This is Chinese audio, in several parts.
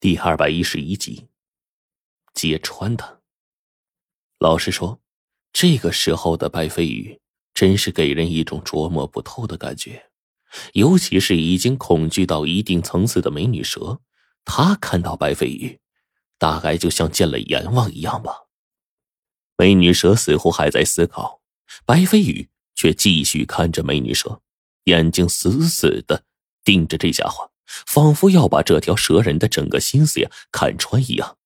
第二百一十一集，揭穿他。老实说，这个时候的白飞宇真是给人一种捉摸不透的感觉，尤其是已经恐惧到一定层次的美女蛇，她看到白飞宇，大概就像见了阎王一样吧。美女蛇似乎还在思考，白飞宇却继续看着美女蛇，眼睛死死的盯着这家伙。仿佛要把这条蛇人的整个心思呀看穿一样。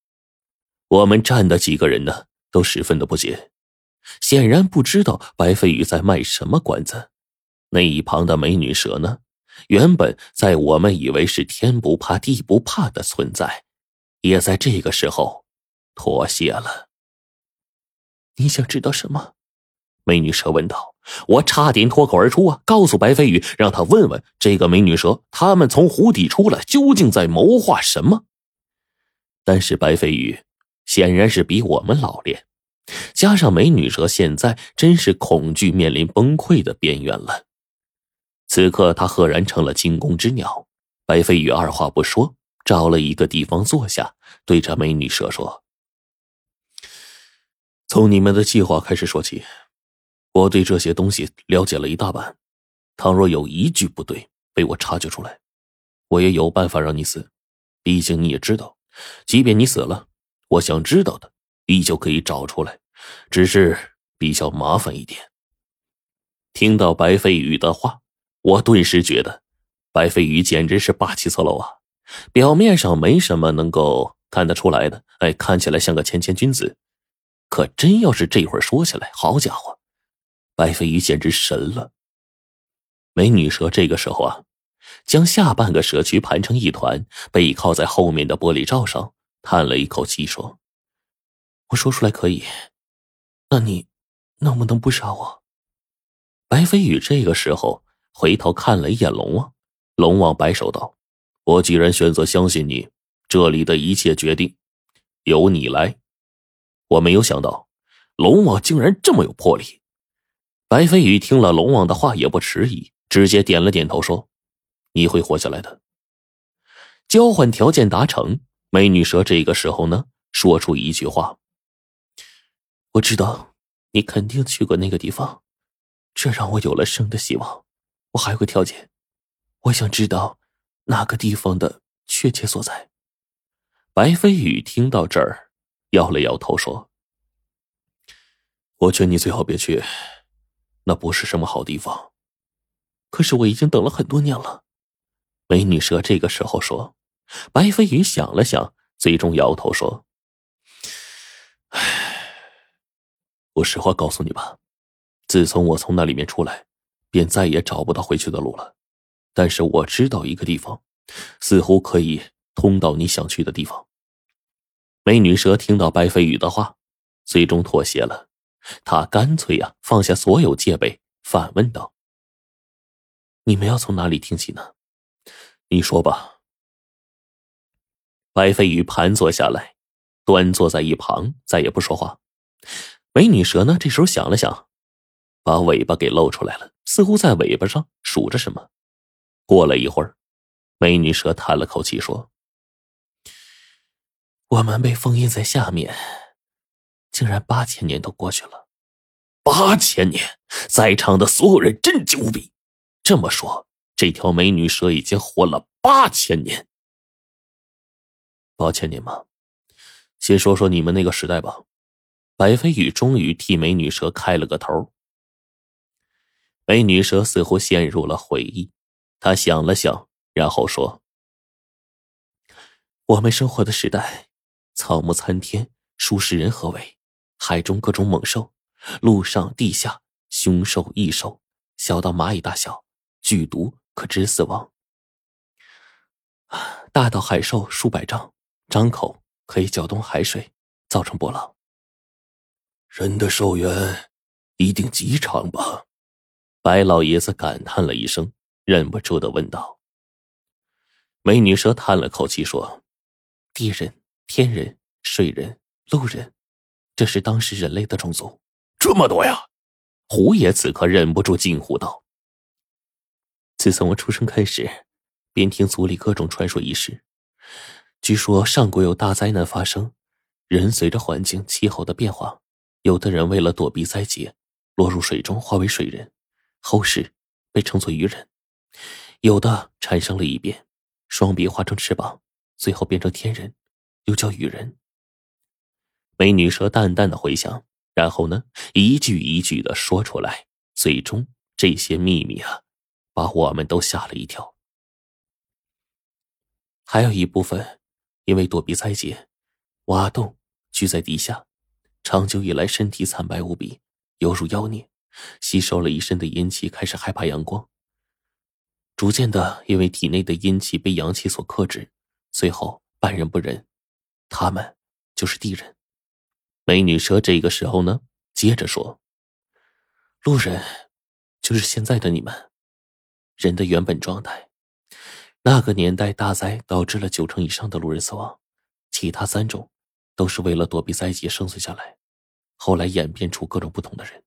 我们站的几个人呢，都十分的不解，显然不知道白飞宇在卖什么关子。那一旁的美女蛇呢，原本在我们以为是天不怕地不怕的存在，也在这个时候妥协了。你想知道什么？美女蛇问道：“我差点脱口而出啊，告诉白飞宇，让他问问这个美女蛇，他们从湖底出来究竟在谋划什么。”但是白飞宇显然是比我们老练，加上美女蛇现在真是恐惧面临崩溃的边缘了。此刻他赫然成了惊弓之鸟。白飞宇二话不说，找了一个地方坐下，对着美女蛇说：“从你们的计划开始说起。”我对这些东西了解了一大半，倘若有一句不对被我察觉出来，我也有办法让你死。毕竟你也知道，即便你死了，我想知道的依旧可以找出来，只是比较麻烦一点。听到白飞宇的话，我顿时觉得白飞宇简直是霸气侧漏啊！表面上没什么能够看得出来的，哎，看起来像个谦谦君子，可真要是这会儿说起来，好家伙！白飞鱼简直神了。美女蛇这个时候啊，将下半个蛇躯盘成一团，背靠在后面的玻璃罩上，叹了一口气说：“我说出来可以，那你能不能不杀我？”白飞宇这个时候回头看了一眼龙王，龙王摆手道：“我既然选择相信你，这里的一切决定由你来。”我没有想到，龙王竟然这么有魄力。白飞宇听了龙王的话，也不迟疑，直接点了点头，说：“你会活下来的。”交换条件达成，美女蛇这个时候呢，说出一句话：“我知道你肯定去过那个地方，这让我有了生的希望。我还有个条件，我想知道那个地方的确切所在。”白飞宇听到这儿，摇了摇头，说：“我劝你最好别去。”那不是什么好地方，可是我已经等了很多年了。美女蛇这个时候说：“白飞宇想了想，最终摇头说：‘唉，我实话告诉你吧，自从我从那里面出来，便再也找不到回去的路了。但是我知道一个地方，似乎可以通到你想去的地方。’美女蛇听到白飞宇的话，最终妥协了。”他干脆呀放下所有戒备，反问道：“你们要从哪里听起呢？你说吧。”白飞鱼盘坐下来，端坐在一旁，再也不说话。美女蛇呢，这时候想了想，把尾巴给露出来了，似乎在尾巴上数着什么。过了一会儿，美女蛇叹了口气说：“我们被封印在下面。”竟然八千年都过去了，八千年，在场的所有人震惊无比。这么说，这条美女蛇已经活了八千年。八千年吗？先说说你们那个时代吧。白飞宇终于替美女蛇开了个头。美女蛇似乎陷入了回忆，她想了想，然后说：“我们生活的时代，草木参天，数十人合围。”海中各种猛兽，陆上地下凶兽异兽，小到蚂蚁大小，剧毒可致死亡；大到海兽数百丈，张口可以搅动海水，造成波浪。人的寿元一定极长吧？白老爷子感叹了一声，忍不住的问道。美女蛇叹了口气说：“地人、天人、水人、路人。”这是当时人类的种族，这么多呀！胡爷此刻忍不住惊呼道：“自从我出生开始，便听族里各种传说轶事。据说上古有大灾难发生，人随着环境气候的变化，有的人为了躲避灾劫，落入水中化为水人，后世被称作鱼人；有的产生了异变，双臂化成翅膀，最后变成天人，又叫鱼人。美女蛇淡淡的回想，然后呢，一句一句的说出来，最终这些秘密啊，把我们都吓了一跳。还有一部分。因为躲避灾劫，挖洞居在地下，长久以来身体惨白无比，犹如妖孽，吸收了一身的阴气，开始害怕阳光。逐渐的，因为体内的阴气被阳气所克制，最后半人不人，他们就是地人。美女蛇这个时候呢，接着说：“路人，就是现在的你们，人的原本状态。”那个年代大灾导致了九成以上的路人死亡，其他三种都是为了躲避灾劫生存下来，后来演变出各种不同的人。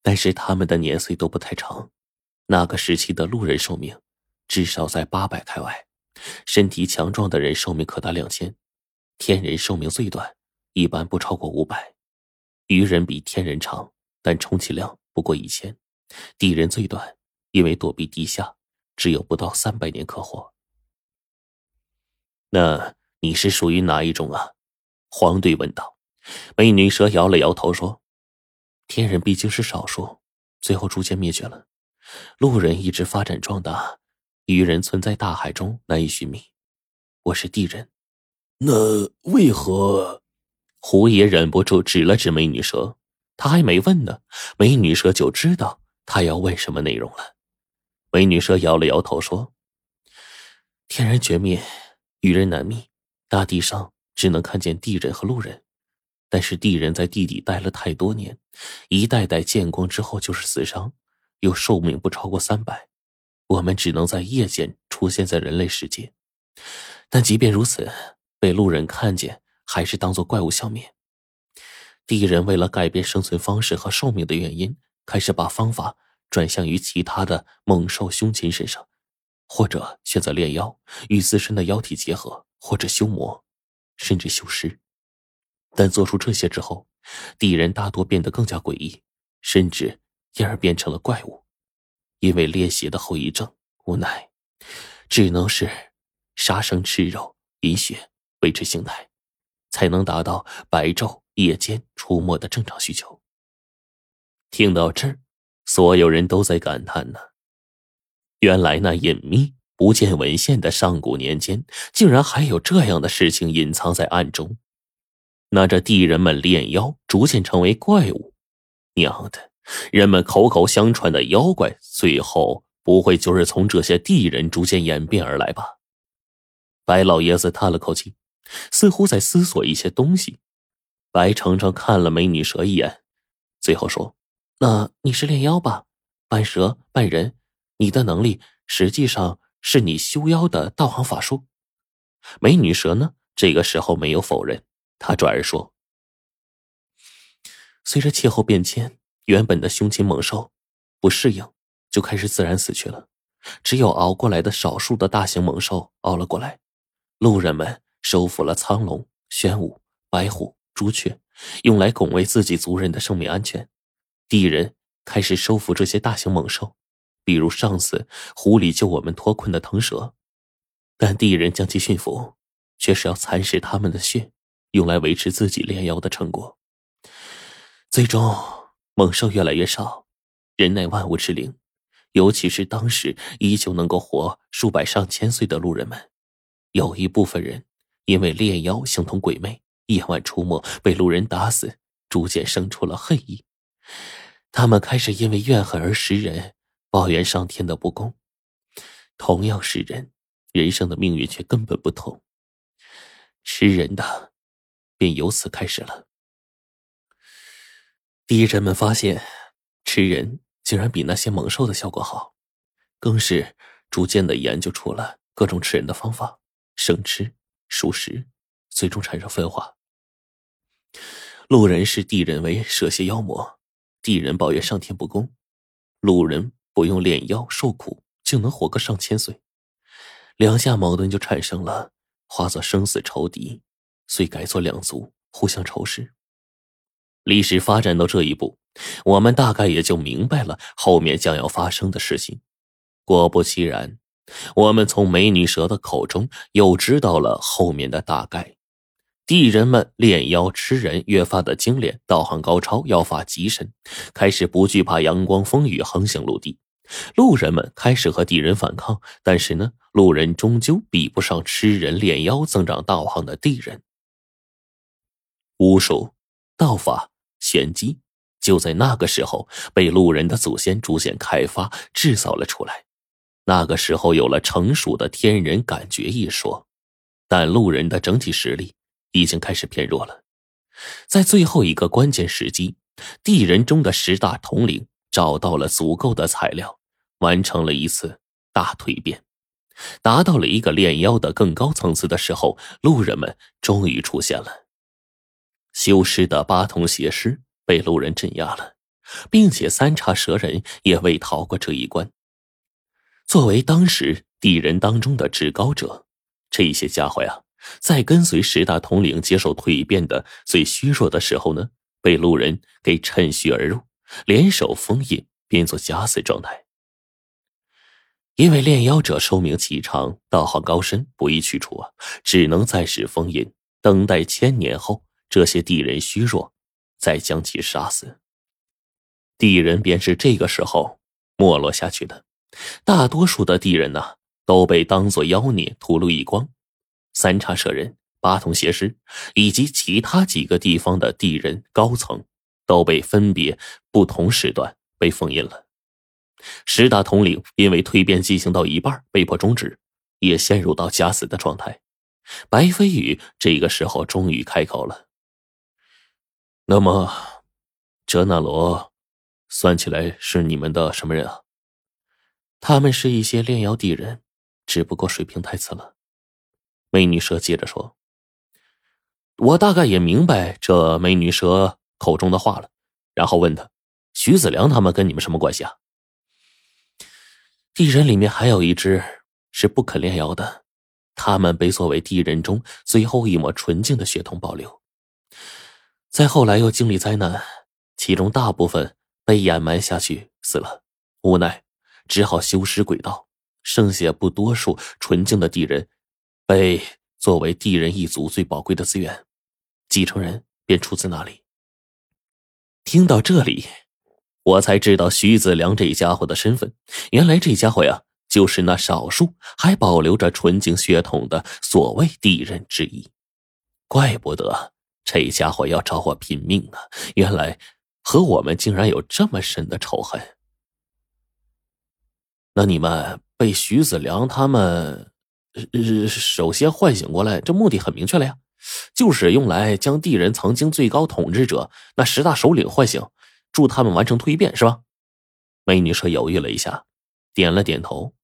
但是他们的年岁都不太长，那个时期的路人寿命至少在八百开外，身体强壮的人寿命可达两千，天人寿命最短，一般不超过五百，鱼人比天人长，但充其量不过一千，地人最短，因为躲避地下。只有不到三百年可活。那你是属于哪一种啊？黄队问道。美女蛇摇了摇头说：“天人毕竟是少数，最后逐渐灭绝了。路人一直发展壮大，鱼人存在大海中难以寻觅。我是地人。那为何？”胡爷忍不住指了指美女蛇，他还没问呢，美女蛇就知道他要问什么内容了。美女蛇摇了摇头说：“天人绝灭，与人难觅，大地上只能看见地人和路人。但是地人在地底待了太多年，一代代见光之后就是死伤，又寿命不超过三百。我们只能在夜间出现在人类世界。但即便如此，被路人看见，还是当做怪物消灭。地人为了改变生存方式和寿命的原因，开始把方法。”转向于其他的猛兽凶禽身上，或者选择炼妖，与自身的妖体结合，或者修魔，甚至修尸。但做出这些之后，敌人大多变得更加诡异，甚至因而变成了怪物。因为猎血的后遗症，无奈只能是杀生吃肉、饮血维持形态，才能达到白昼夜间出没的正常需求。听到这儿。所有人都在感叹呢。原来那隐秘不见文献的上古年间，竟然还有这样的事情隐藏在暗中。那这地人们炼妖，逐渐成为怪物，娘的，人们口口相传的妖怪，最后不会就是从这些地人逐渐演变而来吧？白老爷子叹了口气，似乎在思索一些东西。白程程看了美女蛇一眼，最后说。那你是炼妖吧，半蛇半人，你的能力实际上是你修妖的道行法术。美女蛇呢？这个时候没有否认，她转而说：“随着气候变迁，原本的凶禽猛兽不适应，就开始自然死去了。只有熬过来的少数的大型猛兽熬了过来。路人们收服了苍龙、玄武、白虎、朱雀，用来拱卫自己族人的生命安全。”地人开始收服这些大型猛兽，比如上次狐狸救我们脱困的腾蛇，但地人将其驯服，却是要蚕食他们的血，用来维持自己炼妖的成果。最终，猛兽越来越少，人乃万物之灵，尤其是当时依旧能够活数百上千岁的路人们，有一部分人因为炼妖形同鬼魅，夜晚出没被路人打死，逐渐生出了恨意。他们开始因为怨恨而食人，抱怨上天的不公。同样是人，人生的命运却根本不同。吃人的，便由此开始了。敌人们发现，吃人竟然比那些猛兽的效果好，更是逐渐的研究出了各种吃人的方法，生吃、熟食，最终产生分化。路人视地人为蛇蝎妖魔。地人抱怨上天不公，路人不用炼妖受苦就能活个上千岁，两下矛盾就产生了。化作生死仇敌，遂改作两族，互相仇视。历史发展到这一步，我们大概也就明白了后面将要发生的事情。果不其然，我们从美女蛇的口中又知道了后面的大概。地人们炼妖吃人越发的精炼，道行高超，妖法极深，开始不惧怕阳光风雨，横行陆地。路人们开始和地人反抗，但是呢，路人终究比不上吃人炼妖增长道行的地人。巫术、道法、玄机，就在那个时候被路人的祖先逐渐开发制造了出来。那个时候有了成熟的天人感觉一说，但路人的整体实力。已经开始偏弱了，在最后一个关键时机，地人中的十大统领找到了足够的材料，完成了一次大蜕变，达到了一个炼妖的更高层次的时候，路人们终于出现了。修尸的八通邪师被路人镇压了，并且三叉蛇人也未逃过这一关。作为当时地人当中的至高者，这些家伙呀。在跟随十大统领接受蜕变的最虚弱的时候呢，被路人给趁虚而入，联手封印，变作假死状态。因为炼妖者寿命极长，道行高深，不易去除啊，只能暂时封印，等待千年后这些地人虚弱，再将其杀死。地人便是这个时候没落下去的，大多数的地人呢，都被当作妖孽屠戮一光。三叉蛇人、八通邪师以及其他几个地方的地人高层，都被分别不同时段被封印了。十大统领因为蜕变进行到一半被迫终止，也陷入到假死的状态。白飞羽这个时候终于开口了：“那么，哲那罗，算起来是你们的什么人啊？”他们是一些炼妖地人，只不过水平太次了。美女蛇接着说：“我大概也明白这美女蛇口中的话了。”然后问他：“徐子良他们跟你们什么关系啊？”地人里面还有一只是不肯炼妖的，他们被作为地人中最后一抹纯净的血统保留。再后来又经历灾难，其中大部分被掩埋下去死了，无奈只好修尸鬼道，剩下不多数纯净的地人。被作为地人一族最宝贵的资源，继承人便出自那里。听到这里，我才知道徐子良这家伙的身份。原来这家伙呀，就是那少数还保留着纯净血统的所谓地人之一。怪不得这家伙要找我拼命呢！原来和我们竟然有这么深的仇恨。那你们被徐子良他们？呃，首先唤醒过来，这目的很明确了呀，就是用来将地人曾经最高统治者那十大首领唤醒，助他们完成蜕变，是吧？美女蛇犹豫了一下，点了点头。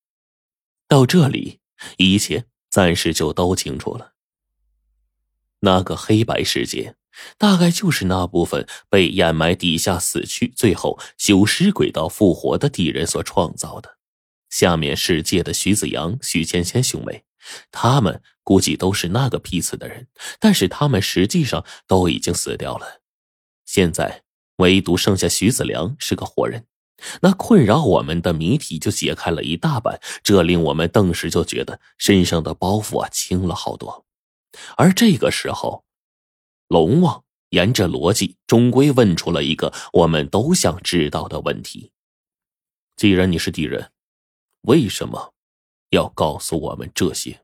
到这里，一切暂时就都清楚了。那个黑白世界，大概就是那部分被掩埋地下死去，最后修尸轨道复活的地人所创造的。下面世界的徐子阳、徐芊芊兄妹，他们估计都是那个批次的人，但是他们实际上都已经死掉了。现在唯独剩下徐子良是个活人，那困扰我们的谜题就解开了一大半，这令我们顿时就觉得身上的包袱啊轻了好多。而这个时候，龙王沿着逻辑，终归问出了一个我们都想知道的问题：既然你是敌人。为什么要告诉我们这些？